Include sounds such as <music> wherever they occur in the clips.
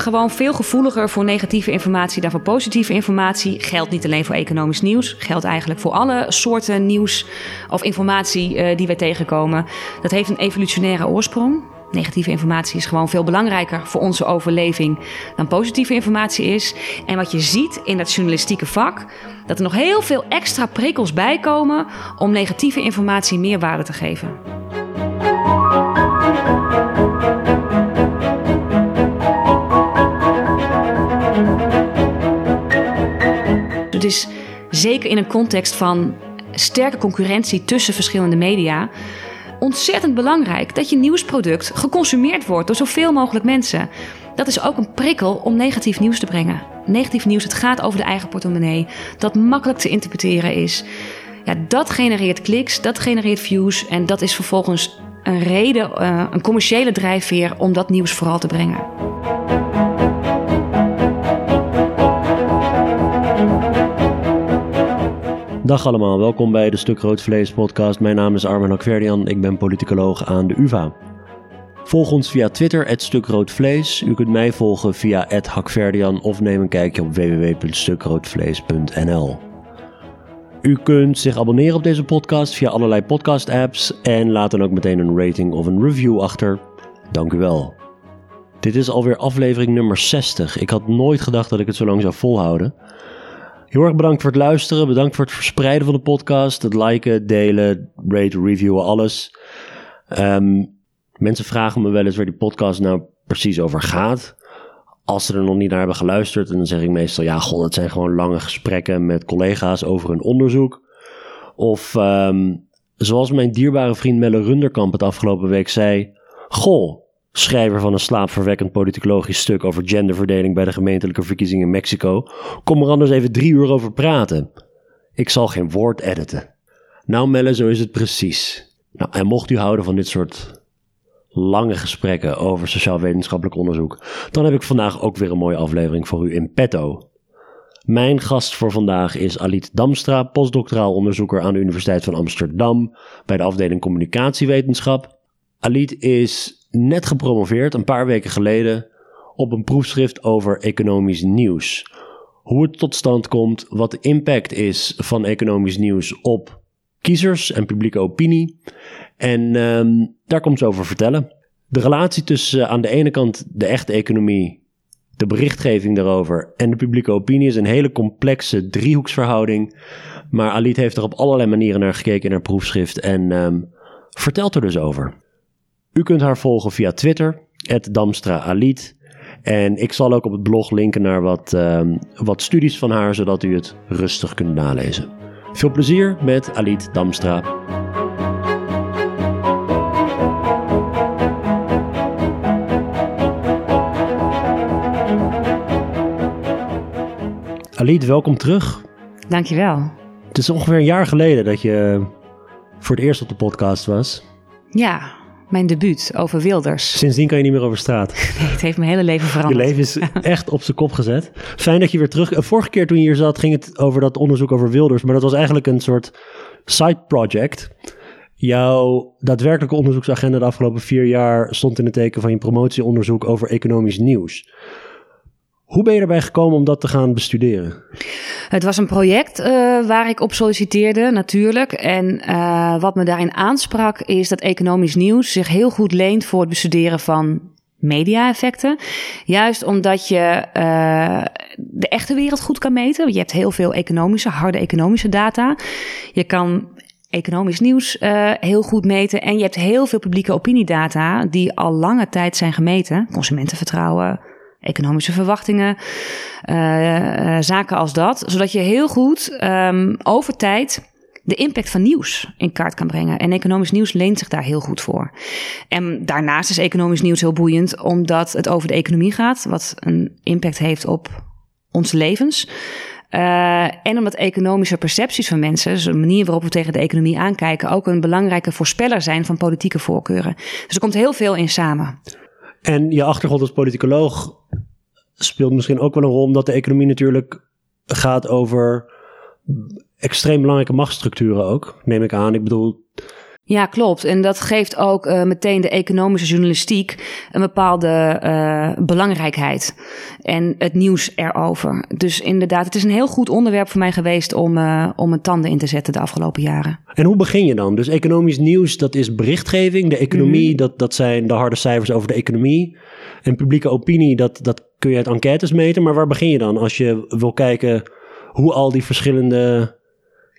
gewoon veel gevoeliger voor negatieve informatie dan voor positieve informatie. Geldt niet alleen voor economisch nieuws, geldt eigenlijk voor alle soorten nieuws of informatie uh, die wij tegenkomen. Dat heeft een evolutionaire oorsprong. Negatieve informatie is gewoon veel belangrijker voor onze overleving dan positieve informatie is. En wat je ziet in dat journalistieke vak, dat er nog heel veel extra prikkels bij komen om negatieve informatie meer waarde te geven. Is zeker in een context van sterke concurrentie tussen verschillende media ontzettend belangrijk dat je nieuwsproduct geconsumeerd wordt door zoveel mogelijk mensen. Dat is ook een prikkel om negatief nieuws te brengen. Negatief nieuws, het gaat over de eigen portemonnee, dat makkelijk te interpreteren is. Ja, dat genereert kliks, dat genereert views en dat is vervolgens een reden, uh, een commerciële drijfveer om dat nieuws vooral te brengen. Dag allemaal, welkom bij de Stuk Rood Vlees podcast. Mijn naam is Armin Hakverdian, ik ben politicoloog aan de UvA. Volg ons via Twitter, het Stuk Rood Vlees. U kunt mij volgen via Hakverdian of neem een kijkje op www.stukroodvlees.nl. U kunt zich abonneren op deze podcast via allerlei podcast apps en laat dan ook meteen een rating of een review achter. Dank u wel. Dit is alweer aflevering nummer 60. Ik had nooit gedacht dat ik het zo lang zou volhouden. Heel erg bedankt voor het luisteren. Bedankt voor het verspreiden van de podcast. Het liken, delen, rate, reviewen, alles. Ehm, mensen vragen me wel eens waar die podcast nou precies over gaat. Als ze er nog niet naar hebben geluisterd, dan zeg ik meestal: ja, god, het zijn gewoon lange gesprekken met collega's over hun onderzoek. Of ehm, zoals mijn dierbare vriend Melle Runderkamp het afgelopen week zei: Goh, schrijver van een slaapverwekkend politicologisch stuk over genderverdeling bij de gemeentelijke verkiezingen in Mexico. Kom er anders even drie uur over praten. Ik zal geen woord editen. Nou Melle, zo is het precies. Nou, en mocht u houden van dit soort lange gesprekken over sociaal-wetenschappelijk onderzoek, dan heb ik vandaag ook weer een mooie aflevering voor u in petto. Mijn gast voor vandaag is Alit Damstra, postdoctoraal onderzoeker aan de Universiteit van Amsterdam bij de afdeling Communicatiewetenschap. Alit is net gepromoveerd, een paar weken geleden, op een proefschrift over economisch nieuws. Hoe het tot stand komt, wat de impact is van economisch nieuws op kiezers en publieke opinie. En ehm, daar komt ze over vertellen. De relatie tussen uh, aan de ene kant de echte economie, de berichtgeving daarover en de publieke opinie is een hele complexe driehoeksverhouding. Maar Alit heeft er op allerlei manieren naar gekeken in haar proefschrift en um, vertelt er dus over. U kunt haar volgen via Twitter, Damstra En ik zal ook op het blog linken naar wat, uh, wat studies van haar, zodat u het rustig kunt nalezen. Veel plezier met Alit Damstra. Alit, welkom terug. Dankjewel. Het is ongeveer een jaar geleden dat je voor het eerst op de podcast was. Ja, mijn debuut over Wilders. Sindsdien kan je niet meer over straat. <laughs> Nee, het heeft mijn hele leven veranderd. Je leven is <laughs> echt op zijn kop gezet. Fijn dat je weer terug... Vorige keer toen je hier zat ging het over dat onderzoek over Wilders. Maar dat was eigenlijk een soort side project. Jouw daadwerkelijke onderzoeksagenda de afgelopen vier jaar stond in het teken van je promotieonderzoek over economisch nieuws. Hoe ben je erbij gekomen om dat te gaan bestuderen? Het was een project uh, waar ik op solliciteerde, natuurlijk. En uh, wat me daarin aansprak is dat economisch nieuws zich heel goed leent voor het bestuderen van media-effecten. Juist omdat je uh, de echte wereld goed kan meten. Je hebt heel veel economische, harde economische data. Je kan economisch nieuws heel goed meten. En je hebt heel veel publieke opiniedata die al lange tijd zijn gemeten. Consumentenvertrouwen, economische verwachtingen, uh, zaken als dat. Zodat je heel goed um, over tijd de impact van nieuws in kaart kan brengen. En economisch nieuws leent zich daar heel goed voor. En daarnaast is economisch nieuws heel boeiend, omdat het over de economie gaat, wat een impact heeft op onze levens. Uh, en omdat economische percepties van mensen, dus de manier waarop we tegen de economie aankijken, ook een belangrijke voorspeller zijn van politieke voorkeuren. Dus er komt heel veel in samen. En je achtergrond als politicoloog speelt misschien ook wel een rol, omdat de economie natuurlijk gaat over extreem belangrijke machtsstructuren ook, neem ik aan. Ik bedoel, Ja, klopt. En dat geeft ook uh, meteen de economische journalistiek een bepaalde uh, belangrijkheid. En het nieuws erover. Dus inderdaad, het is een heel goed onderwerp voor mij geweest om, uh, om mijn tanden in te zetten de afgelopen jaren. En hoe begin je dan? Dus economisch nieuws, dat is berichtgeving. De economie, mm -hmm. dat, dat zijn de harde cijfers over de economie. En publieke opinie, dat, dat kun je uit enquêtes meten. Maar waar begin je dan als je wil kijken hoe al die verschillende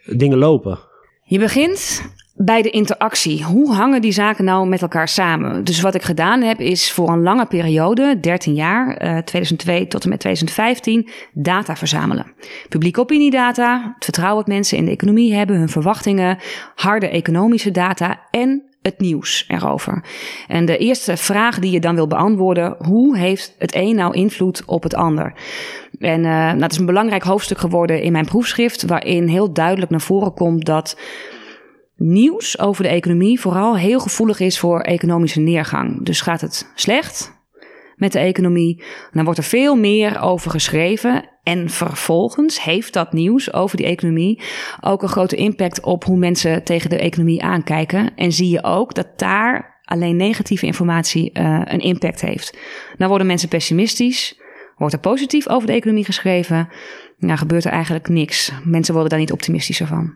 dingen lopen? Je begint bij de interactie. Hoe hangen die zaken nou met elkaar samen? Dus wat ik gedaan heb, is voor een lange periode, 13 jaar, uh, 2002 tot en met 2015, data verzamelen. Publieke opiniedata, het vertrouwen dat mensen in de economie hebben, hun verwachtingen, harde economische data en het nieuws erover. En de eerste vraag die je dan wil beantwoorden, hoe heeft het een nou invloed op het ander? En uh, nou, het is een belangrijk hoofdstuk geworden in mijn proefschrift, waarin heel duidelijk naar voren komt dat nieuws over de economie vooral heel gevoelig is voor economische neergang. Dus gaat het slecht met de economie, dan wordt er veel meer over geschreven. En vervolgens heeft dat nieuws over die economie ook een grote impact op hoe mensen tegen de economie aankijken. En zie je ook dat daar alleen negatieve informatie uh, een impact heeft. Dan worden mensen pessimistisch, wordt er positief over de economie geschreven. Nou, gebeurt er eigenlijk niks. Mensen worden daar niet optimistischer van.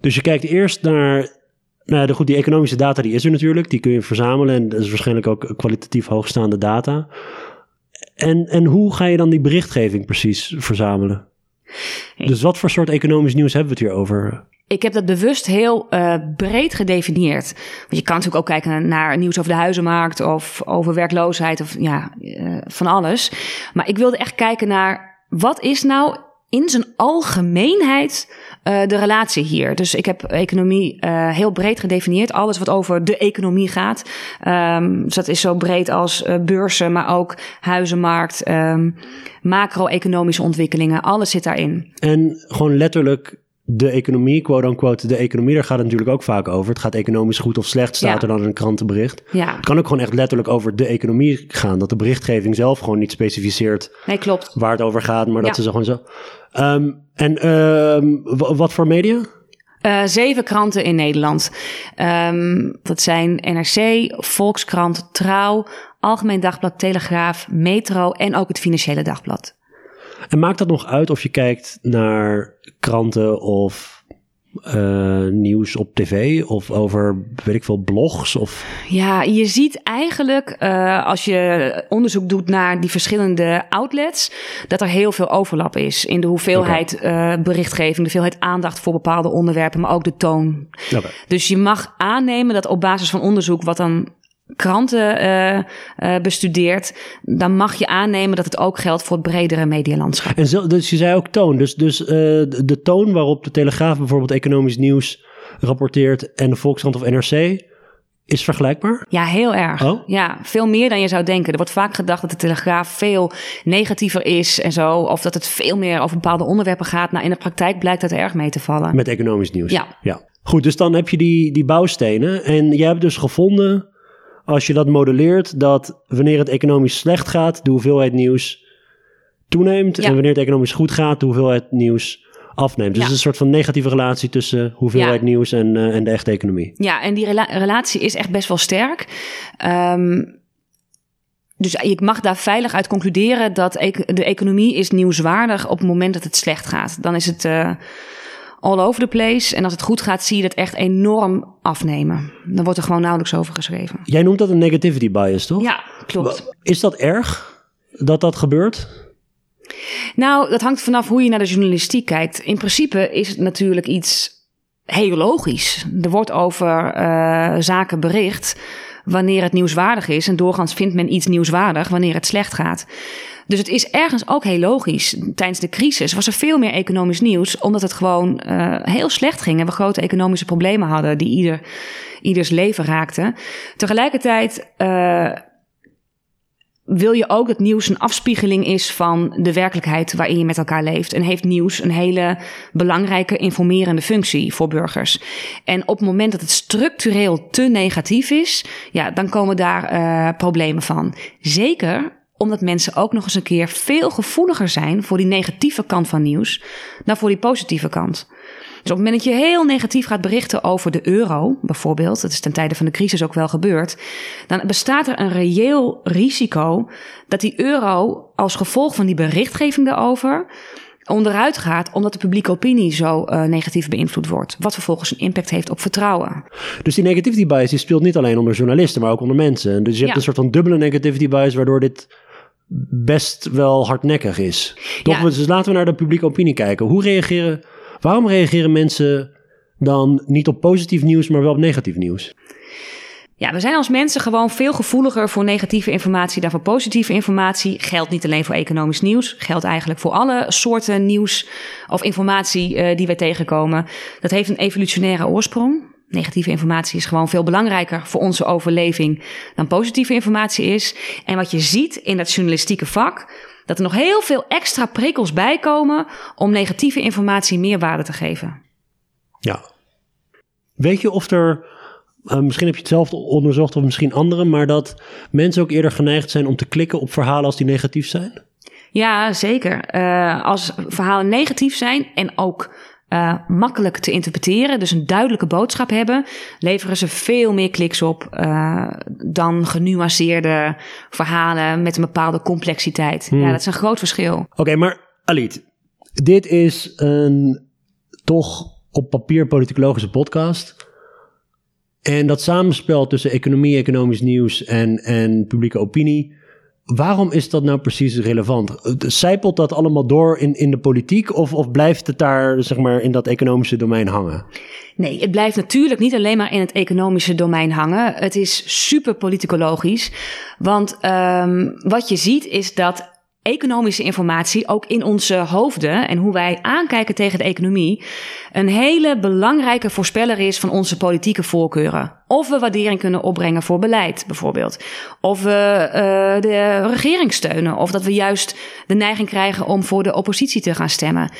Dus je kijkt eerst naar. Nou, de, goed, die economische data die is er natuurlijk. Die kun je verzamelen. En dat is waarschijnlijk ook kwalitatief hoogstaande data. En, en hoe ga je dan die berichtgeving precies verzamelen? Dus wat voor soort economisch nieuws hebben we het hier over? Ik heb dat bewust heel uh, breed gedefinieerd. Want je kan natuurlijk ook kijken naar nieuws over de huizenmarkt of over werkloosheid of ja, uh, van alles. Maar ik wilde echt kijken naar wat is nou in zijn algemeenheid uh, de relatie hier. Dus ik heb economie uh, heel breed gedefinieerd. Alles wat over de economie gaat. Um, dus dat is zo breed als uh, beurzen, maar ook huizenmarkt, um, macro-economische ontwikkelingen. Alles zit daarin. En gewoon letterlijk de economie, quote-unquote, de economie, daar gaat het natuurlijk ook vaak over. Het gaat economisch goed of slecht, staat ja. er dan in een krantenbericht. Ja. Het kan ook gewoon echt letterlijk over de economie gaan. Dat de berichtgeving zelf gewoon niet specificeert nee, klopt. waar het over gaat, maar ja. dat ze zo gewoon zo... Um, en um, wat voor media? Uh, zeven kranten in Nederland. Um, dat zijn NRC, Volkskrant, Trouw, Algemeen Dagblad, Telegraaf, Metro en ook het Financiële Dagblad. En maakt dat nog uit of je kijkt naar kranten of uh, nieuws op tv of over, weet ik veel, blogs? Of... Ja, je ziet eigenlijk uh, als je onderzoek doet naar die verschillende outlets, dat er heel veel overlap is in de hoeveelheid okay. uh, berichtgeving, de hoeveelheid aandacht voor bepaalde onderwerpen, maar ook de toon. Okay. Dus je mag aannemen dat op basis van onderzoek, wat dan kranten uh, uh, bestudeert, dan mag je aannemen dat het ook geldt voor het bredere medialandschap. En zo, dus je zei ook toon. Dus, dus uh, de toon waarop de Telegraaf bijvoorbeeld economisch nieuws rapporteert en de Volkskrant of NRC is vergelijkbaar? Ja, heel erg. Oh? Ja, veel meer dan je zou denken. Er wordt vaak gedacht dat de Telegraaf veel negatiever is en zo. Of dat het veel meer over bepaalde onderwerpen gaat. Nou, in de praktijk blijkt dat erg mee te vallen. Met economisch nieuws? Ja. ja. Goed, dus dan heb je die, die bouwstenen. En jij hebt dus gevonden als je dat modelleert, dat wanneer het economisch slecht gaat, de hoeveelheid nieuws toeneemt. Ja. En wanneer het economisch goed gaat, de hoeveelheid nieuws afneemt. Dus ja. het is een soort van negatieve relatie tussen hoeveelheid ja. nieuws en, uh, en de echte economie. Ja, en die rela relatie is echt best wel sterk. Um, dus ik mag daar veilig uit concluderen dat de economie is nieuwswaardig op het moment dat het slecht gaat. Dan is het uh, all over the place. En als het goed gaat, zie je dat echt enorm afnemen. Dan wordt er gewoon nauwelijks over geschreven. Jij noemt dat een negativity bias, toch? Ja, klopt. Is dat erg dat dat gebeurt? Nou, dat hangt vanaf hoe je naar de journalistiek kijkt. In principe is het natuurlijk iets heel logisch. Er wordt over uh, zaken bericht wanneer het nieuwswaardig is. En doorgaans vindt men iets nieuwswaardig wanneer het slecht gaat. Dus het is ergens ook heel logisch. Tijdens de crisis was er veel meer economisch nieuws, omdat het gewoon uh, heel slecht ging en we grote economische problemen hadden die ieder, ieders leven raakten. Tegelijkertijd uh, wil je ook dat nieuws een afspiegeling is van de werkelijkheid waarin je met elkaar leeft. En heeft nieuws een hele belangrijke informerende functie voor burgers. En op het moment dat het structureel te negatief is, ja, dan komen daar uh, problemen van. Zeker omdat mensen ook nog eens een keer veel gevoeliger zijn voor die negatieve kant van nieuws dan voor die positieve kant. op het moment dat je heel negatief gaat berichten over de euro, bijvoorbeeld, dat is ten tijde van de crisis ook wel gebeurd, dan bestaat er een reëel risico dat die euro als gevolg van die berichtgeving daarover onderuit gaat omdat de publieke opinie zo uh, negatief beïnvloed wordt. Wat vervolgens een impact heeft op vertrouwen. Dus die negativity bias die speelt niet alleen onder journalisten, maar ook onder mensen. Dus je hebt een soort van dubbele negativity bias waardoor dit best wel hardnekkig is. Toch? Ja. Dus laten we naar de publieke opinie kijken. Hoe reageren, waarom reageren mensen dan niet op positief nieuws, maar wel op negatief nieuws? Ja, we zijn als mensen gewoon veel gevoeliger voor negatieve informatie dan voor positieve informatie. Geldt niet alleen voor economisch nieuws, geldt eigenlijk voor alle soorten nieuws of informatie uh, die wij tegenkomen. Dat heeft een evolutionaire oorsprong. Negatieve informatie is gewoon veel belangrijker voor onze overleving dan positieve informatie is. En wat je ziet in dat journalistieke vak, dat er nog heel veel extra prikkels bij komen om negatieve informatie meer waarde te geven. Ja. Weet je of er uh, misschien heb je het zelf onderzocht of misschien anderen, maar dat mensen ook eerder geneigd zijn om te klikken op verhalen als die negatief zijn? Ja, zeker. Uh, als verhalen negatief zijn en ook uh, makkelijk te interpreteren, dus een duidelijke boodschap hebben, leveren ze veel meer kliks op uh, dan genuanceerde verhalen met een bepaalde complexiteit. Hmm. Ja, dat is een groot verschil. Oké, maar Alit, dit is een toch op papier politicologische podcast. En dat samenspel tussen economie, economisch nieuws en, en publieke opinie. Waarom is dat nou precies relevant? Zijpelt dat allemaal door in, in de politiek of, of blijft het daar zeg maar, in dat economische domein hangen? Nee, het blijft natuurlijk niet alleen maar in het economische domein hangen. Het is super politicologisch. Want um, wat je ziet is dat economische informatie ook in onze hoofden en hoe wij aankijken tegen de economie een hele belangrijke voorspeller is van onze politieke voorkeuren. Of we waardering kunnen opbrengen voor beleid, bijvoorbeeld. Of we uh, de regering steunen. Of dat we juist de neiging krijgen om voor de oppositie te gaan stemmen.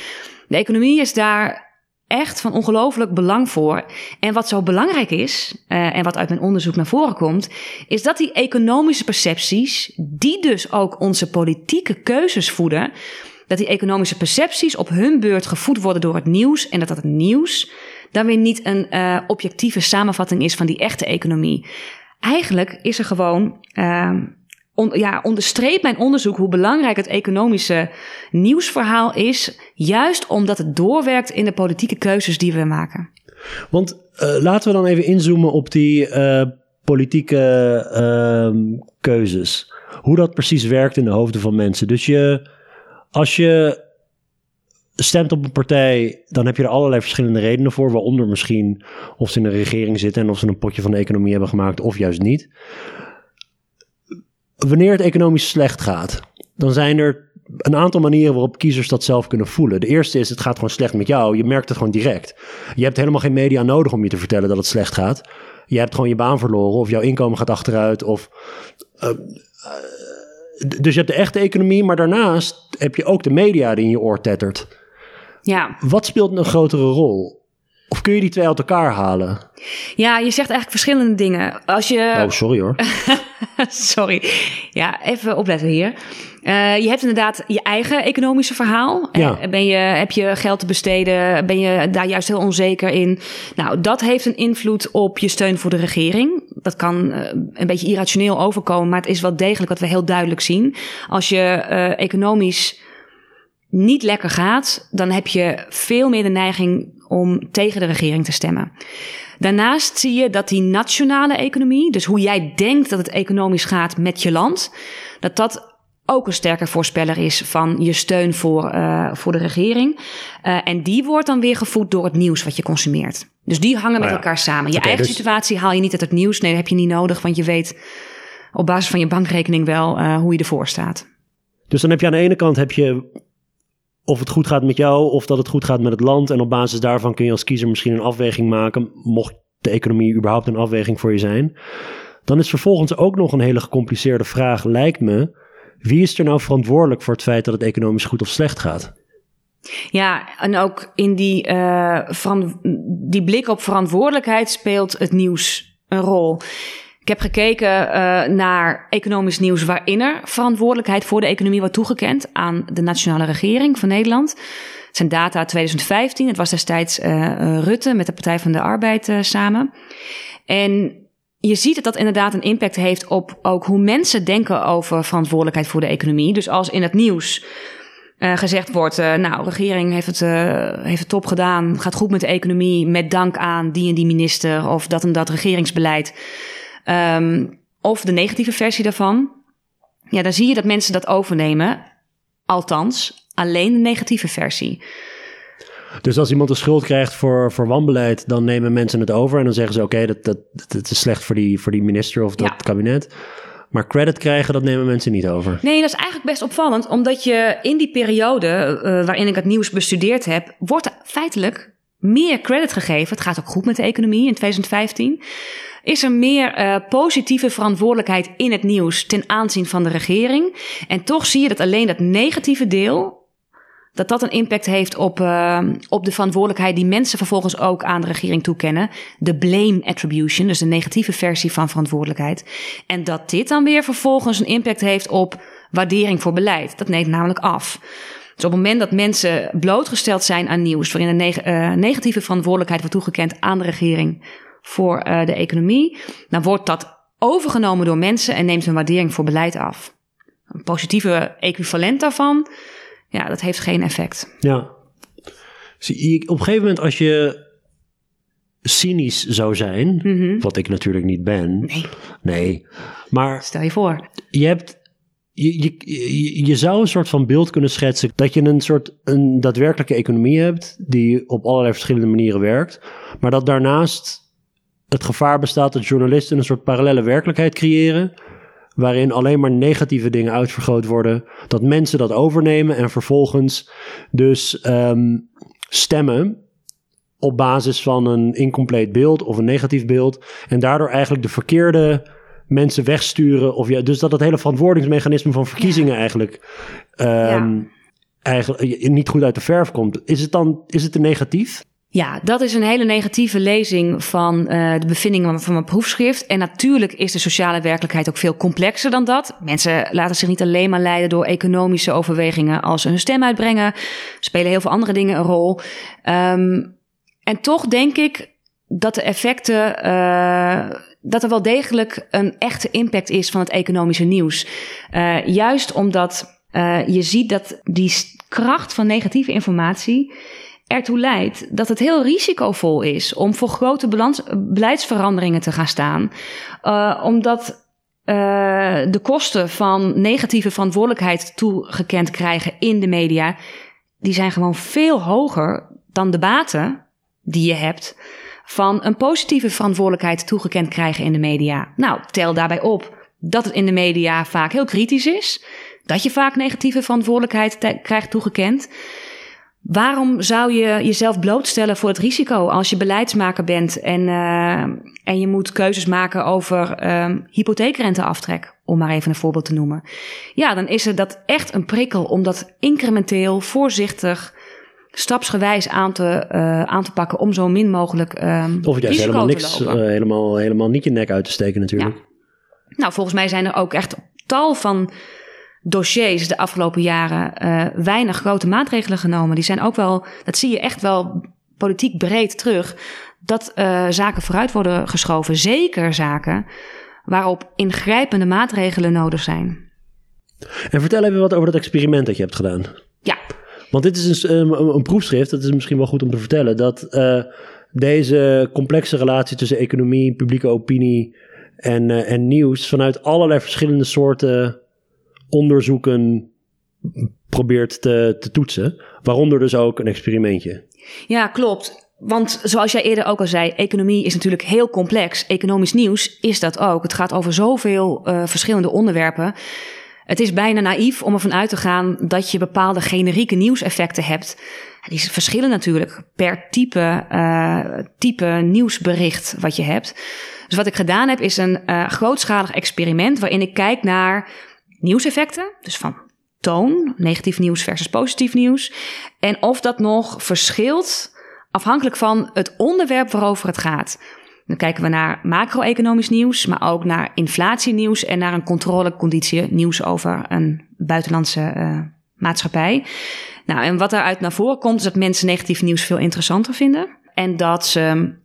De economie is daar echt van ongelooflijk belang voor. En wat zo belangrijk is, uh, en wat uit mijn onderzoek naar voren komt, is dat die economische percepties, die dus ook onze politieke keuzes voeden, dat die economische percepties op hun beurt gevoed worden door het nieuws en dat dat het nieuws dan weer niet een uh, objectieve samenvatting is van die echte economie. Eigenlijk is er gewoon uh, on, ja, onderstreept mijn onderzoek hoe belangrijk het economische nieuwsverhaal is, juist omdat het doorwerkt in de politieke keuzes die we maken. Want uh, laten we dan even inzoomen op die uh, politieke uh, keuzes. Hoe dat precies werkt in de hoofden van mensen. Dus je, als je stemt op een partij, dan heb je er allerlei verschillende redenen voor. Waaronder misschien of ze in een regering zitten en of ze een potje van de economie hebben gemaakt of juist niet wanneer het economisch slecht gaat, dan zijn er een aantal manieren waarop kiezers dat zelf kunnen voelen. De eerste is, het gaat gewoon slecht met jou. Je merkt het gewoon direct. Je hebt helemaal geen media nodig om je te vertellen dat het slecht gaat. Je hebt gewoon je baan verloren of jouw inkomen gaat achteruit. Of, uh, dus je hebt de echte economie, maar daarnaast heb je ook de media die in je oor tettert. Ja. Wat speelt een grotere rol? Of kun je die twee uit elkaar halen? Ja, je zegt eigenlijk verschillende dingen. Als je... Oh, sorry hoor. <laughs> sorry. Ja, even opletten hier. Uh, je hebt inderdaad je eigen economische verhaal. Ja. Ben je, heb je geld te besteden? Ben je daar juist heel onzeker in? Nou, dat heeft een invloed op je steun voor de regering. Dat kan uh, een beetje irrationeel overkomen, maar het is wel degelijk wat we heel duidelijk zien. Als je uh, economisch niet lekker gaat, dan heb je veel meer de neiging om tegen de regering te stemmen. Daarnaast zie je dat die nationale economie, dus hoe jij denkt dat het economisch gaat met je land, dat dat ook een sterke voorspeller is van je steun voor, uh, voor de regering. Uh, en die wordt dan weer gevoed door het nieuws wat je consumeert. Dus die hangen met oh elkaar samen. Je eigen dus... situatie haal je niet uit het nieuws. Nee, dat heb je niet nodig, want je weet op basis van je bankrekening wel uh, hoe je ervoor staat. Dus dan heb je aan de ene kant heb je of het goed gaat met jou of dat het goed gaat met het land. En op basis daarvan kun je als kiezer misschien een afweging maken, mocht de economie überhaupt een afweging voor je zijn. Dan is vervolgens ook nog een hele gecompliceerde vraag, lijkt me. Wie is er nou verantwoordelijk voor het feit dat het economisch goed of slecht gaat? Ja, en ook in die, uh, die blik op verantwoordelijkheid speelt het nieuws een rol. Ik heb gekeken uh, naar economisch nieuws waarin er verantwoordelijkheid voor de economie wordt toegekend aan de nationale regering van Nederland. Het zijn data uit 2015. Het was destijds uh, Rutte met de Partij van de Arbeid samen. En je ziet dat dat inderdaad een impact heeft op ook hoe mensen denken over verantwoordelijkheid voor de economie. Dus als in het nieuws gezegd wordt, nou, de regering heeft het, heeft het top gedaan, gaat goed met de economie, met dank aan die en die minister of dat en dat regeringsbeleid. Um, of de negatieve versie daarvan. Ja, dan zie je dat mensen dat overnemen. Althans, alleen de negatieve versie. Dus als iemand de schuld krijgt voor, voor wanbeleid, dan nemen mensen het over en dan zeggen ze: Oké, dat, dat, dat is slecht voor die, voor die minister of dat kabinet. Maar credit krijgen, dat nemen mensen niet over. Nee, dat is eigenlijk best opvallend, omdat je in die periode uh, waarin ik het nieuws bestudeerd heb, wordt feitelijk meer credit gegeven. Het gaat ook goed met de economie in 2015. Is er meer uh, positieve verantwoordelijkheid in het nieuws ten aanzien van de regering? En toch zie je dat alleen dat negatieve deel dat dat een impact heeft op, uh, op de verantwoordelijkheid die mensen vervolgens ook aan de regering toekennen. De blame attribution, dus de negatieve versie van verantwoordelijkheid. En dat dit dan weer vervolgens een impact heeft op waardering voor beleid. Dat neemt namelijk af. Dus op het moment dat mensen blootgesteld zijn aan nieuws waarin een uh, negatieve verantwoordelijkheid wordt toegekend aan de regering voor uh, de economie, dan wordt dat overgenomen door mensen en neemt hun waardering voor beleid af. Een positieve equivalent daarvan ja, dat heeft geen effect. Ja. Zie, op een gegeven moment als je cynisch zou zijn, Mhm. wat ik natuurlijk niet ben. Nee, Nee, maar stel je voor. je hebt. Je, je, je, je zou een soort van beeld kunnen schetsen dat je een soort een daadwerkelijke economie hebt die op allerlei verschillende manieren werkt, maar dat daarnaast het gevaar bestaat dat journalisten een soort parallele werkelijkheid creëren waarin alleen maar negatieve dingen uitvergroot worden. Dat mensen dat overnemen en vervolgens dus um, stemmen op basis van een incompleet beeld of een negatief beeld. En daardoor eigenlijk de verkeerde mensen wegsturen. Of ja, dus dat het hele verantwoordingsmechanisme van verkiezingen ja. eigenlijk, um, ja. eigenlijk niet goed uit de verf komt. Is het dan is het een negatief? Ja, dat is een hele negatieve lezing van uh, de bevindingen van mijn proefschrift. En natuurlijk is de sociale werkelijkheid ook veel complexer dan dat. Mensen laten zich niet alleen maar leiden door economische overwegingen als ze hun stem uitbrengen. Spelen heel veel andere dingen een rol. Um, en toch denk ik dat de effecten, uh, dat er wel degelijk een echte impact is van het economische nieuws. Uh, juist omdat je ziet dat die kracht van negatieve informatie ertoe leidt dat het heel risicovol is om voor grote beleidsveranderingen te gaan staan. Uh, omdat uh, de kosten van negatieve verantwoordelijkheid toegekend krijgen in de media, die zijn gewoon veel hoger dan de baten die je hebt van een positieve verantwoordelijkheid toegekend krijgen in de media. Nou, tel daarbij op dat het in de media vaak heel kritisch is, dat je vaak negatieve verantwoordelijkheid krijgt toegekend. Waarom zou je jezelf blootstellen voor het risico als je beleidsmaker bent en, uh, en je moet keuzes maken over uh, hypotheekrenteaftrek, om maar even een voorbeeld te noemen? Ja, dan is er dat echt een prikkel om dat incrementeel, voorzichtig, stapsgewijs aan te, uh, aan te pakken om zo min mogelijk. Uh, of juist helemaal niks, uh, helemaal, helemaal niet je nek uit te steken, natuurlijk. Ja. Nou, volgens mij zijn er ook echt tal van dossiers de afgelopen jaren uh, weinig grote maatregelen genomen. Die zijn ook wel, dat zie je echt wel politiek breed terug, dat uh, zaken vooruit worden geschoven. Zeker zaken waarop ingrijpende maatregelen nodig zijn. En vertel even wat over dat experiment dat je hebt gedaan. Ja. Want dit is een, een, een proefschrift, dat is misschien wel goed om te vertellen, dat uh, deze complexe relatie tussen economie, publieke opinie en, en nieuws vanuit allerlei verschillende soorten onderzoeken probeert te, te toetsen. Waaronder dus ook een experimentje. Ja, klopt. Want zoals jij eerder ook al zei, economie is natuurlijk heel complex. Economisch nieuws is dat ook. Het gaat over zoveel uh, verschillende onderwerpen. Het is bijna naïef om ervan uit te gaan dat je bepaalde generieke nieuwseffecten hebt. Die verschillen natuurlijk per type, uh, type nieuwsbericht wat je hebt. Dus wat ik gedaan heb is een uh, grootschalig experiment waarin ik kijk naar nieuwseffecten, dus van toon, negatief nieuws versus positief nieuws. En of dat nog verschilt afhankelijk van het onderwerp waarover het gaat. Dan kijken we naar macro-economisch nieuws, maar ook naar inflatienieuws en naar een controleconditie nieuws over een buitenlandse uh, maatschappij. Nou, en wat daaruit naar voren komt, is dat mensen negatief nieuws veel interessanter vinden. En dat ze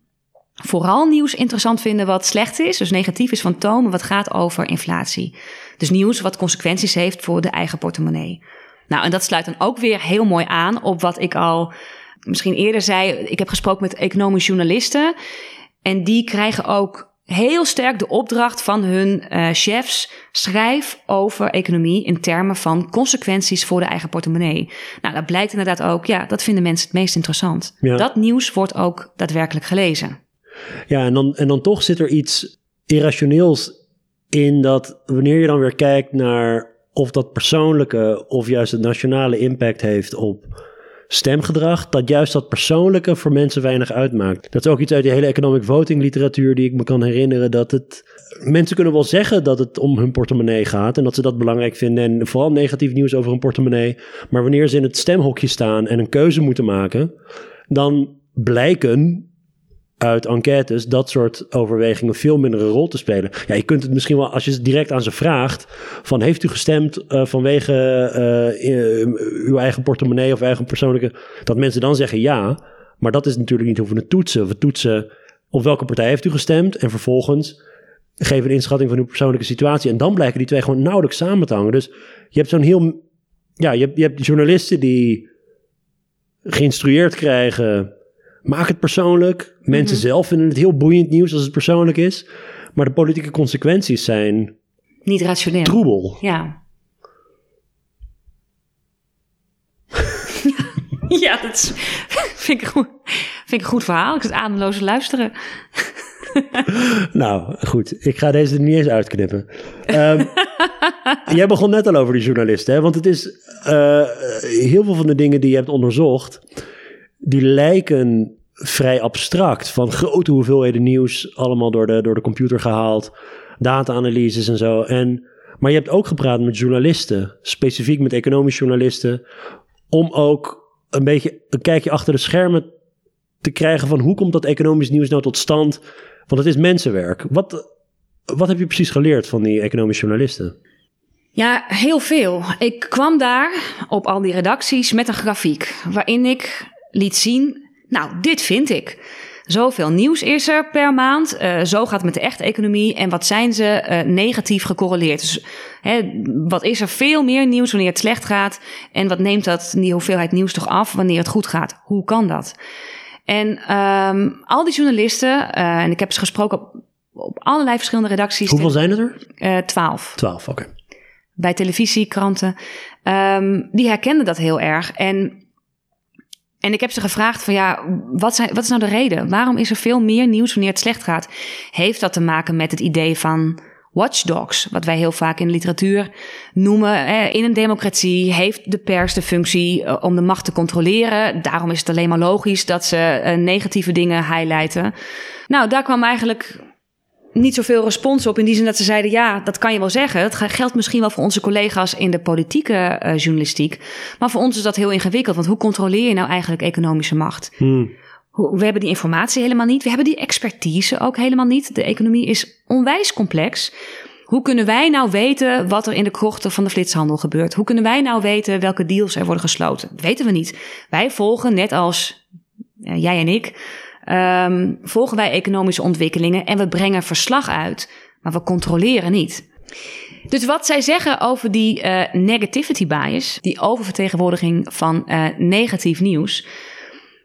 vooral nieuws interessant vinden wat slecht is, dus negatief is van toon, wat gaat over inflatie. Dus nieuws wat consequenties heeft voor de eigen portemonnee. Nou, en dat sluit dan ook weer heel mooi aan op wat ik al misschien eerder zei. Ik heb gesproken met economische journalisten. En die krijgen ook heel sterk de opdracht van hun uh, chefs: schrijf over economie in termen van consequenties voor de eigen portemonnee. Nou, dat blijkt inderdaad ook, ja, dat vinden mensen het meest interessant. Dat nieuws wordt ook daadwerkelijk gelezen. Ja, en dan, en dan toch zit er iets irrationeels in dat wanneer je dan weer kijkt naar of dat persoonlijke of juist het nationale impact heeft op stemgedrag, dat juist dat persoonlijke voor mensen weinig uitmaakt. Dat is ook iets uit die hele economic voting literatuur die ik me kan herinneren, dat het mensen kunnen wel zeggen dat het om hun portemonnee gaat en dat ze dat belangrijk vinden en vooral negatief nieuws over hun portemonnee, maar wanneer ze in het stemhokje staan en een keuze moeten maken, dan blijken uit enquêtes dat soort overwegingen veel minder een rol te spelen. Ja, je kunt het misschien wel, als je het direct aan ze vraagt, van heeft u gestemd uh, vanwege uh, uw eigen portemonnee of eigen persoonlijke, dat mensen dan zeggen ja, maar dat is natuurlijk niet hoeven te toetsen. We toetsen op welke partij heeft u gestemd en vervolgens geven een inschatting van uw persoonlijke situatie en dan blijken die twee gewoon nauwelijks samen te hangen. Dus je hebt zo'n heel, ja, je hebt, je hebt journalisten die geïnstrueerd krijgen Maak het persoonlijk. Mensen mhm. zelf vinden het heel boeiend nieuws als het persoonlijk is. Maar de politieke consequenties zijn. Niet rationeel. Troebel. Ja. <laughs> ja, dat is, <laughs> vind, ik goed, vind ik een goed verhaal. Ik zit ademloze luisteren. <laughs> nou, goed. Ik ga deze er niet eens uitknippen. Um, jij begon net al over die journalisten, hè? Want het is uh, heel veel van de dingen die je hebt onderzocht die lijken vrij abstract. Van grote hoeveelheden nieuws, allemaal door de, door de computer gehaald. Data-analyses en zo. En, maar je hebt ook gepraat met journalisten, specifiek met economische journalisten, om ook een beetje een kijkje achter de schermen te krijgen van hoe komt dat economisch nieuws nou tot stand? Want het is mensenwerk. Wat, wat heb je precies geleerd van die economische journalisten? Ja, heel veel. Ik kwam daar op al die redacties met een grafiek waarin ik liet zien, nou, dit vind ik. Zoveel nieuws is er per maand. Uh, zo gaat het met de echte economie. En wat zijn ze uh, negatief gecorreleerd? Dus hè, wat is er veel meer nieuws wanneer het slecht gaat? En wat neemt dat die hoeveelheid nieuws toch af wanneer het goed gaat? Hoe kan dat? En um, al die journalisten, uh, en ik heb ze gesproken op, op allerlei verschillende redacties. Hoeveel zijn het er? twaalf. Twaalf, oké. Bij televisie, kranten. Um, die herkenden dat heel erg. En en ik heb ze gevraagd van ja, wat, zijn, wat is nou de reden? Waarom is er veel meer nieuws wanneer het slecht gaat? Heeft dat te maken met het idee van watchdogs, wat wij heel vaak in de literatuur noemen. In een democratie heeft de pers de functie eh, om de macht te controleren. Daarom is het alleen maar logisch dat ze eh, negatieve dingen highlighten. Nou, daar kwam eigenlijk niet zoveel respons op. In die zin dat ze zeiden: ja, dat kan je wel zeggen. Het geldt misschien wel voor onze collega's in de politieke uh, journalistiek. Maar voor ons is dat heel ingewikkeld. Want hoe controleer je nou eigenlijk economische macht? Hmm. We hebben die informatie helemaal niet. We hebben die expertise ook helemaal niet. De economie is onwijs complex. Hoe kunnen wij nou weten wat er in de krochten van de flitshandel gebeurt? Hoe kunnen wij nou weten welke deals er worden gesloten? Dat weten we niet. Wij volgen, net als uh, jij en ik, um, volgen wij economische ontwikkelingen en we brengen verslag uit, maar we controleren niet. Dus wat zij zeggen over die uh, negativity bias, die oververtegenwoordiging van uh, negatief nieuws,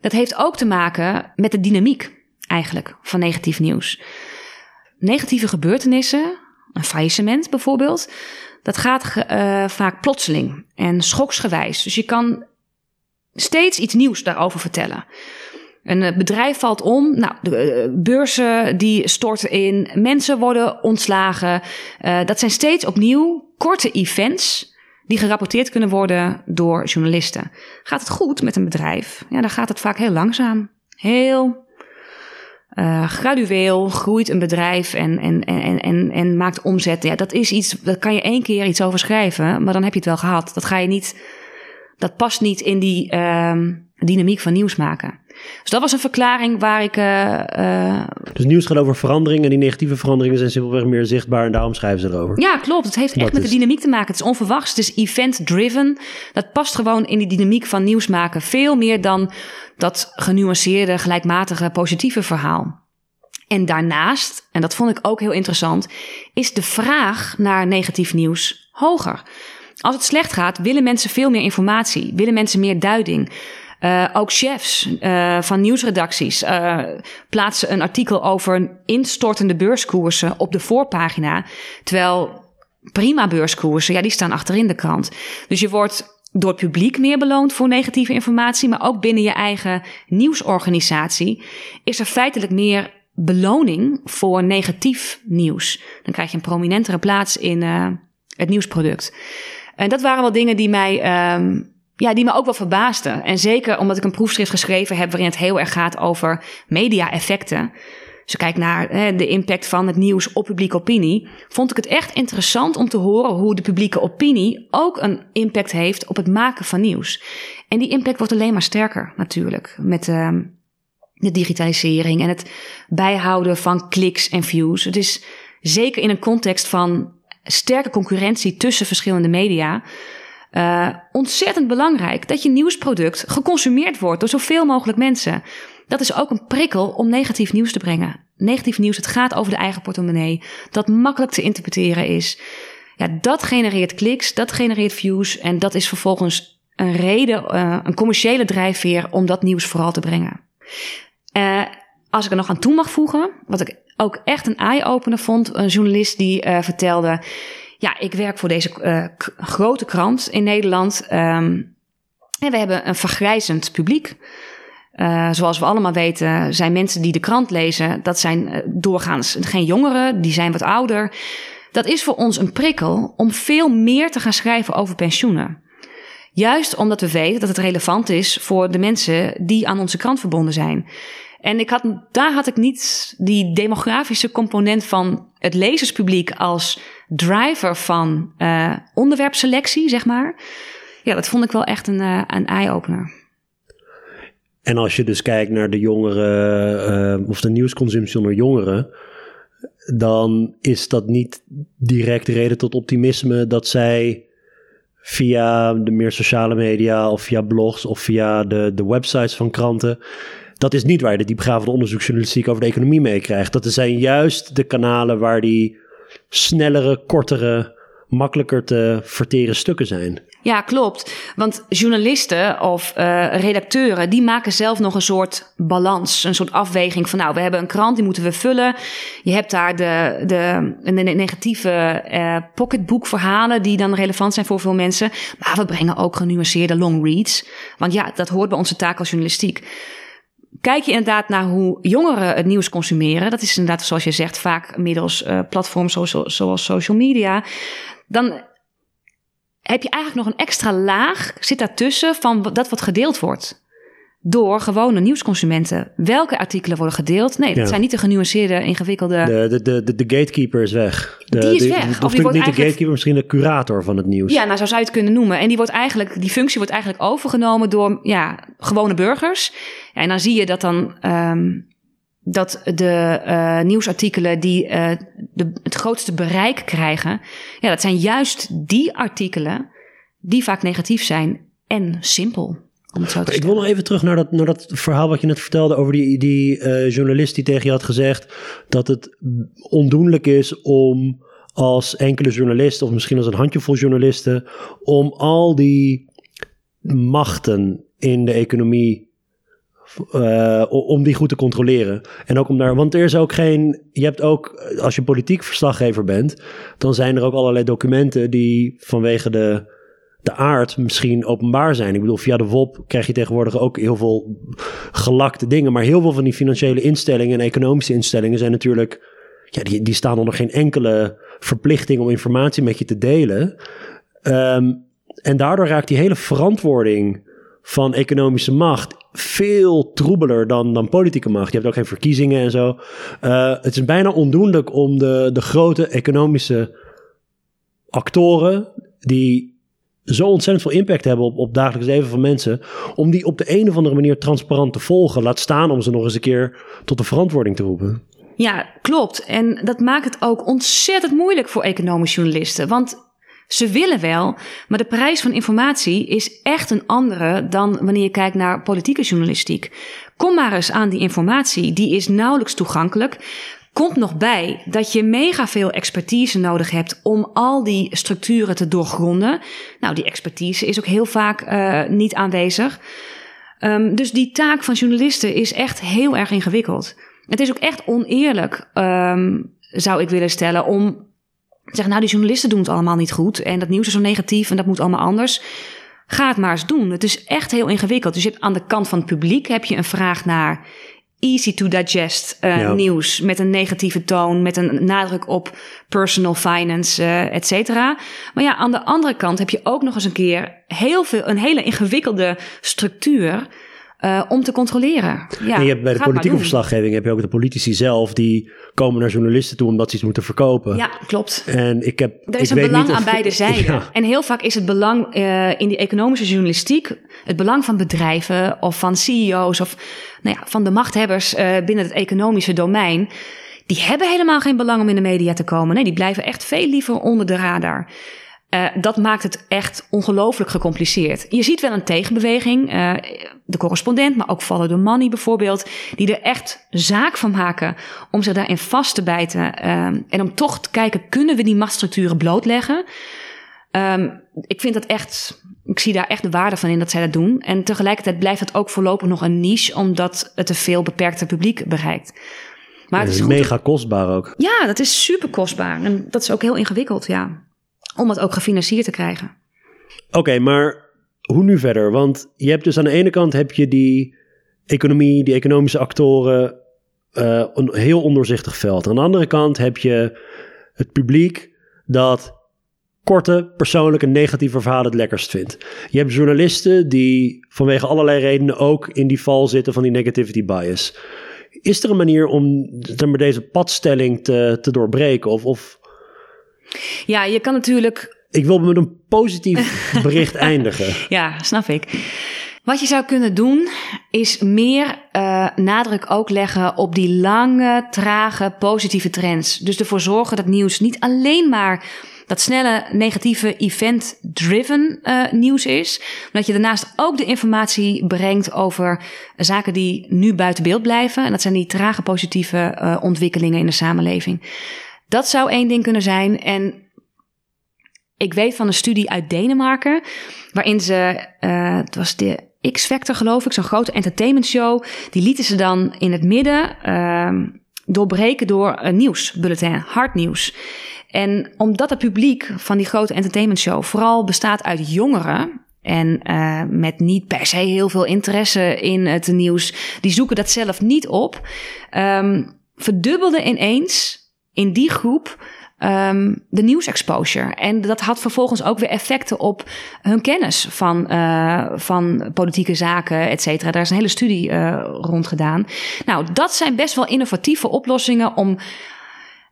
dat heeft ook te maken met de dynamiek eigenlijk van negatief nieuws. Negatieve gebeurtenissen, een faillissement bijvoorbeeld, dat gaat uh, vaak plotseling en schoksgewijs. Dus je kan steeds iets nieuws daarover vertellen. Een eh, bedrijf valt om. Nou, de eh, beurzen die storten in. Mensen worden ontslagen. Uh, dat zijn steeds opnieuw korte events die gerapporteerd kunnen worden door journalisten. Gaat het goed met een bedrijf? Ja, dan gaat het vaak heel langzaam. Heel uh, gradueel groeit een bedrijf en, en, en, en, en maakt omzet. Ja, dat is iets, daar kan je één keer iets over schrijven, maar dan heb je het wel gehad. Dat ga je niet Dat past niet in die ehm, dynamiek van nieuws maken. Dus dat was een verklaring waar ik. Uh, uh, dus nieuws gaat over veranderingen en die negatieve veranderingen zijn simpelweg meer zichtbaar en daarom schrijven ze erover. Ja, klopt. Het heeft echt met de dynamiek te maken. Het is onverwachts, het is event-driven. Dat past gewoon in die dynamiek van nieuws maken. Veel meer dan dat genuanceerde, gelijkmatige, positieve verhaal. En daarnaast, en dat vond ik ook heel interessant, is de vraag naar negatief nieuws hoger. Als het slecht gaat, willen mensen veel meer informatie, willen mensen meer duiding. Uh, ook chefs uh, van nieuwsredacties uh, plaatsen een artikel over instortende beurskoersen op de voorpagina. Terwijl prima beurskoersen, ja, die staan achterin de krant. Dus je wordt door het publiek meer beloond voor negatieve informatie, maar ook binnen je eigen nieuwsorganisatie is er feitelijk meer beloning voor negatief nieuws. Dan krijg je een prominentere plaats in het nieuwsproduct. En dat waren wel dingen die mij, um, ja, die me ook wel verbaasden. En zeker omdat ik een proefschrift geschreven heb waarin het heel erg gaat over media-effecten. Als je kijkt naar hè, de impact van het nieuws op publieke opinie, vond ik het echt interessant om te horen hoe de publieke opinie ook een impact heeft op het maken van nieuws. En die impact wordt alleen maar sterker natuurlijk met uh, de digitalisering en het bijhouden van kliks en views. Het is zeker in een context van sterke concurrentie tussen verschillende media. Uh, ontzettend belangrijk dat je nieuwsproduct geconsumeerd wordt door zoveel mogelijk mensen. Dat is ook een prikkel om negatief nieuws te brengen. Negatief nieuws, het gaat over de eigen portemonnee, dat makkelijk te interpreteren is. Ja, dat genereert kliks, dat genereert views en dat is vervolgens een reden, uh, een commerciële drijfveer om dat nieuws vooral te brengen. Uh, als ik er nog aan toe mag voegen, wat ik ook echt een eye-opener vond. Een journalist die vertelde: Ja, ik werk voor deze uh, grote krant in Nederland. Um, en we hebben een vergrijzend publiek. Uh, zoals we allemaal weten, zijn mensen die de krant lezen, dat zijn doorgaans geen jongeren, die zijn wat ouder. Dat is voor ons een prikkel om veel meer te gaan schrijven over pensioenen. Juist omdat we weten dat het relevant is voor de mensen die aan onze krant verbonden zijn. En ik had, daar had ik niet die demografische component van het lezerspubliek als driver van uh, onderwerpselectie, zeg maar. Ja, dat vond ik wel echt een, uh, een eye-opener. En als je dus kijkt naar de jongeren, uh, of de nieuwsconsumptie onder jongeren, dan is dat niet direct reden tot optimisme dat zij via de meer sociale media of via blogs of via de, de websites van kranten dat is niet waar je de diepgravende onderzoeksjournalistiek over de economie meekrijgt. Dat zijn juist de kanalen waar die snellere, kortere, makkelijker te verteren stukken zijn. Ja, klopt. Want journalisten of uh, redacteuren, die maken zelf nog een soort balans, een soort afweging van, nou, we hebben een krant, die moeten we vullen. Je hebt daar de, de, de negatieve uh, pocketboekverhalen die dan relevant zijn voor veel mensen. Maar we brengen ook genuanceerde long reads. Want ja, dat hoort bij onze taak als journalistiek kijk je inderdaad naar hoe jongeren het nieuws consumeren, dat is inderdaad, zoals je zegt, vaak middels uh, platforms zoals, zoals social media, dan heb je eigenlijk nog een extra laag, zit daartussen, van dat wat gedeeld wordt door gewone nieuwsconsumenten. Welke artikelen worden gedeeld? Nee, dat zijn niet de genuanceerde, ingewikkelde... De, de, de, de gatekeeper is weg. De, die is weg. De, of die wordt niet de gatekeeper, misschien de curator van het nieuws. Ja, nou zo zou je het kunnen noemen. En die, wordt eigenlijk, die functie wordt eigenlijk overgenomen door ja, gewone burgers. Ja, en dan zie je dat dan... Um, dat de uh, nieuwsartikelen die uh, de, het grootste bereik krijgen, ja, dat zijn juist die artikelen die vaak negatief zijn en simpel ik wil nog even terug naar dat, naar dat verhaal wat je net vertelde over die, die uh, journalist die tegen je had gezegd dat het ondoenlijk is om als enkele journalist of misschien als een handjevol journalisten om al die machten in de economie uh, om die goed te controleren. En ook om daar, want er is ook geen, je hebt ook, als je politiek verslaggever bent, dan zijn er ook allerlei documenten die vanwege de de aard misschien openbaar zijn. Ik bedoel, via de WOP krijg je tegenwoordig ook heel veel gelakte dingen. Maar heel veel van die financiële instellingen en economische instellingen zijn natuurlijk. Ja, die, die staan onder geen enkele verplichting om informatie met je te delen. Um, en daardoor raakt die hele verantwoording van economische macht veel troebeler dan, dan politieke macht. Je hebt ook geen verkiezingen en zo. Uh, het is bijna ondoenlijk om de, de grote economische actoren die zo ontzettend veel impact hebben op, op dagelijks leven van mensen. Om die op de een of andere manier transparant te volgen. Laat staan om ze nog eens een keer tot de verantwoording te roepen. Ja, klopt. En dat maakt het ook ontzettend moeilijk voor economische journalisten. Want ze willen wel, maar de prijs van informatie is echt een andere dan wanneer je kijkt naar politieke journalistiek. Kom maar eens aan die informatie, die is nauwelijks toegankelijk. Komt nog bij dat je mega veel expertise nodig hebt om al die structuren te doorgronden. Nou, die expertise is ook heel vaak uh, niet aanwezig. Um, dus die taak van journalisten is echt heel erg ingewikkeld. Het is ook echt oneerlijk, um, zou ik willen stellen, om zeggen, nou, die journalisten doen het allemaal niet goed en dat nieuws is zo negatief en dat moet allemaal anders. Ga het maar eens doen. Het is echt heel ingewikkeld. Dus je hebt aan de kant van het publiek heb je een vraag naar easy to digest uh, nieuws met een negatieve toon, met een nadruk op personal finance, uh, et cetera. Maar ja, aan de andere kant heb je ook nog eens een keer heel veel, een hele ingewikkelde structuur uh, om te controleren. Ja, en je hebt bij de politieke verslaggeving heb je ook de politici zelf die komen naar journalisten toe omdat ze iets moeten verkopen. Ja, klopt. En ik heb. Er is ik een weet belang of, aan beide <laughs> zijden. Ja. En heel vaak is het belang uh, in die economische journalistiek het belang van bedrijven of van CEO's of nou ja, van de machthebbers uh, binnen het economische domein. Die hebben helemaal geen belang om in de media te komen. Nee, die blijven echt veel liever onder de radar. Uh, dat maakt het echt ongelooflijk gecompliceerd. Je ziet wel een tegenbeweging, uh, de correspondent, maar ook Follow the Money bijvoorbeeld, die er echt zaak van maken om zich daarin vast te bijten uh, en om toch te kijken, kunnen we die machtsstructuren blootleggen? Um, ik vind dat echt, ik zie daar echt de waarde van in dat zij dat doen. En tegelijkertijd blijft het ook voorlopig nog een niche, omdat het een veel beperkter publiek bereikt. Maar het is goed mega kostbaar ook. Ja, dat is super kostbaar. En dat is ook heel ingewikkeld, ja om het ook gefinancierd te krijgen. Oké, maar hoe nu verder? Want je hebt dus aan de ene kant heb je die economie, die economische actoren, uh, een heel ondoorzichtig veld. Aan de andere kant heb je het publiek dat korte, persoonlijke, negatieve verhalen het lekkerst vindt. Je hebt journalisten die vanwege allerlei redenen ook in die val zitten van die negativity bias. Is er een manier om deze padstelling te, te doorbreken? Of, of ja, je kan natuurlijk. Ik wil met een positief <laughs> bericht eindigen. Ja, snap ik. Wat je zou kunnen doen, is meer uh, nadruk ook leggen op die lange, trage, positieve trends. Dus ervoor zorgen dat nieuws niet alleen maar dat snelle, negatieve, event-driven uh, nieuws is. Maar dat je daarnaast ook de informatie brengt over zaken die nu buiten beeld blijven. En dat zijn die trage, positieve uh, ontwikkelingen in de samenleving. Dat zou één ding kunnen zijn. En ik weet van een studie uit Denemarken, waarin ze, uh, het was de X-Factor geloof ik, zo'n grote entertainment show. Die lieten ze dan in het midden uh, doorbreken door een nieuwsbulletin, hard nieuws. En omdat het publiek van die grote entertainment show vooral bestaat uit jongeren, en uh, met niet per se heel veel interesse in het nieuws, die zoeken dat zelf niet op, um, verdubbelde ineens in die groep um, de nieuwsexposure. En dat had vervolgens ook weer effecten op hun kennis van, uh, van politieke zaken, et cetera. Daar is een hele studie uh, rond gedaan. Nou, dat zijn best wel innovatieve oplossingen om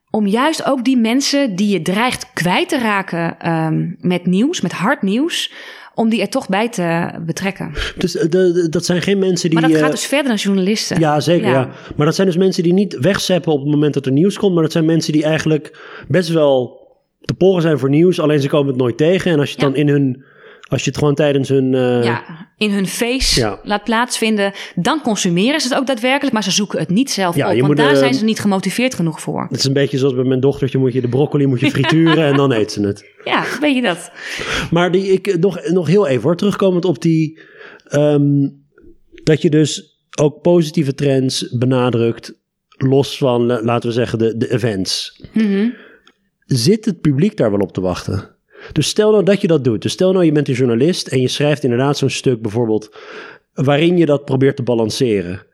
om juist ook die mensen die je dreigt kwijt te raken um, met nieuws, met hard nieuws, om die er toch bij te betrekken. Dus de, de, dat zijn geen mensen die... Maar dat gaat dus verder dan journalisten. Ja, zeker. Ja. Maar dat zijn dus mensen die niet wegzeppen op het moment dat er nieuws komt. Maar dat zijn mensen die eigenlijk best wel te poren zijn voor nieuws. Alleen ze komen het nooit tegen. En als je het dan in hun als je het gewoon tijdens hun... Uh... Ja, in hun face ja. laat plaatsvinden, dan consumeren ze het ook daadwerkelijk, maar ze zoeken het niet zelf ja, op, want daar zijn ze niet gemotiveerd genoeg voor. Het is een beetje zoals bij mijn dochtertje, moet je de broccoli moet je <laughs> frituren en dan eet ze het. Ja, weet je dat. Maar die, ik, nog, nog heel even hoor, terugkomend op die... Um, dat je dus ook positieve trends benadrukt, los van, laten we zeggen, de, de events. Mm -hmm. Zit het publiek daar wel op te wachten? Dus stel nou dat je dat doet. Dus stel nou je bent een journalist en je schrijft inderdaad zo'n stuk bijvoorbeeld waarin je dat probeert te balanceren.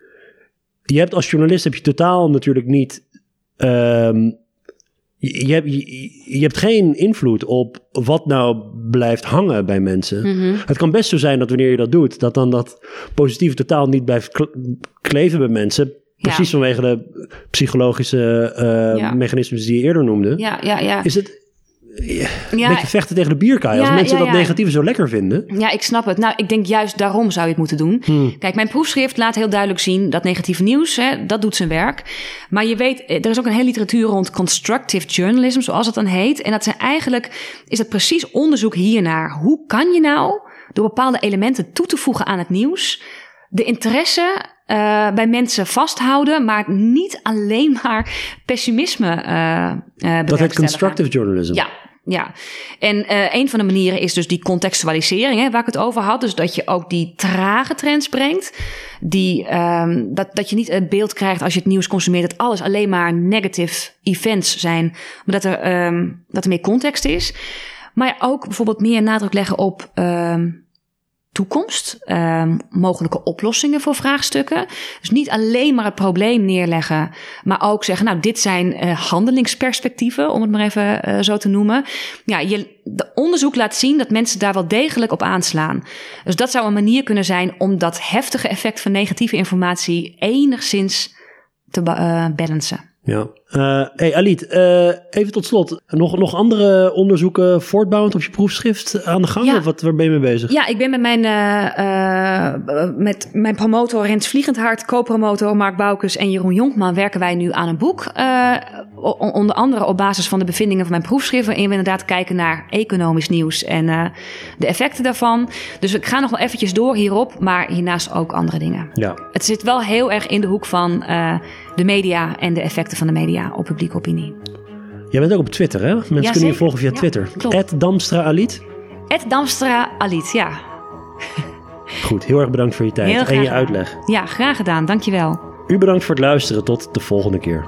Je hebt als journalist heb je totaal natuurlijk niet. Um, je, je, hebt, je, je, hebt geen invloed op wat nou blijft hangen bij mensen. Mm -hmm. Het kan best zo zijn dat wanneer je dat doet, dat dan dat positieve totaal niet blijft kleven bij mensen. Precies ja. vanwege de psychologische uh, ja. mechanismes die je eerder noemde. Ja, ja, ja. Is het, een beetje vechten tegen de bierkaai. Als mensen dat negatieve zo lekker vinden. Ja, ik snap het. Nou, ik denk juist daarom zou je het moeten doen. Hmm. Kijk, mijn proefschrift laat heel duidelijk zien dat negatieve nieuws, hè, dat doet zijn werk. Maar je weet, er is ook een hele literatuur rond constructive journalism, zoals het dan heet. En dat zijn eigenlijk, is dat precies onderzoek hiernaar. Hoe kan je nou door bepaalde elementen toe te voegen aan het nieuws, de interesse uh, bij mensen vasthouden, maar niet alleen <laughs> maar pessimisme. Uh, dat heet constructive journalism. Ja, ja, en uh, een van de manieren is dus die contextualisering, hè, waar ik het over had. Dus dat je ook die trage trends brengt. Die, um, dat, dat je niet het beeld krijgt als je het nieuws consumeert dat alles alleen maar negative events zijn. Maar dat er, um, dat er meer context is. Maar ook bijvoorbeeld meer nadruk leggen op um, toekomst, um, mogelijke oplossingen voor vraagstukken. Dus niet alleen maar het probleem neerleggen, maar ook zeggen, nou, dit zijn uh, handelingsperspectieven, om het maar even uh, zo te noemen. Ja, je, de onderzoek laat zien dat mensen daar wel degelijk op aanslaan. Dus dat zou een manier kunnen zijn om dat heftige effect van negatieve informatie enigszins te uh, balancen. Ja. Uh, hey Alit, uh, even tot slot. Nog, nog andere onderzoeken voortbouwend op je proefschrift aan de gang? Ja. Of wat, waar ben je mee bezig? Ja, ik ben met mijn, uh, met mijn promotor Rens Vliegendhart, co-promotor Mark Boukes en Jeroen Jonkman werken wij nu aan een boek. onder andere op basis van de bevindingen van mijn proefschrift. Waarin we inderdaad kijken naar economisch nieuws en de effecten daarvan. Dus ik ga nog wel eventjes door hierop, maar hiernaast ook andere dingen. Ja. Het zit wel heel erg in de hoek van de media en de effecten van de media op publieke opinie. Jij bent ook op Twitter, hè? Mensen kunnen je volgen via Twitter. Damstra Alit. Damstra Alit, ja. Goed, heel erg bedankt voor je tijd en je uitleg. Ja, graag gedaan. Dankjewel. U bedankt voor het luisteren. Tot de volgende keer.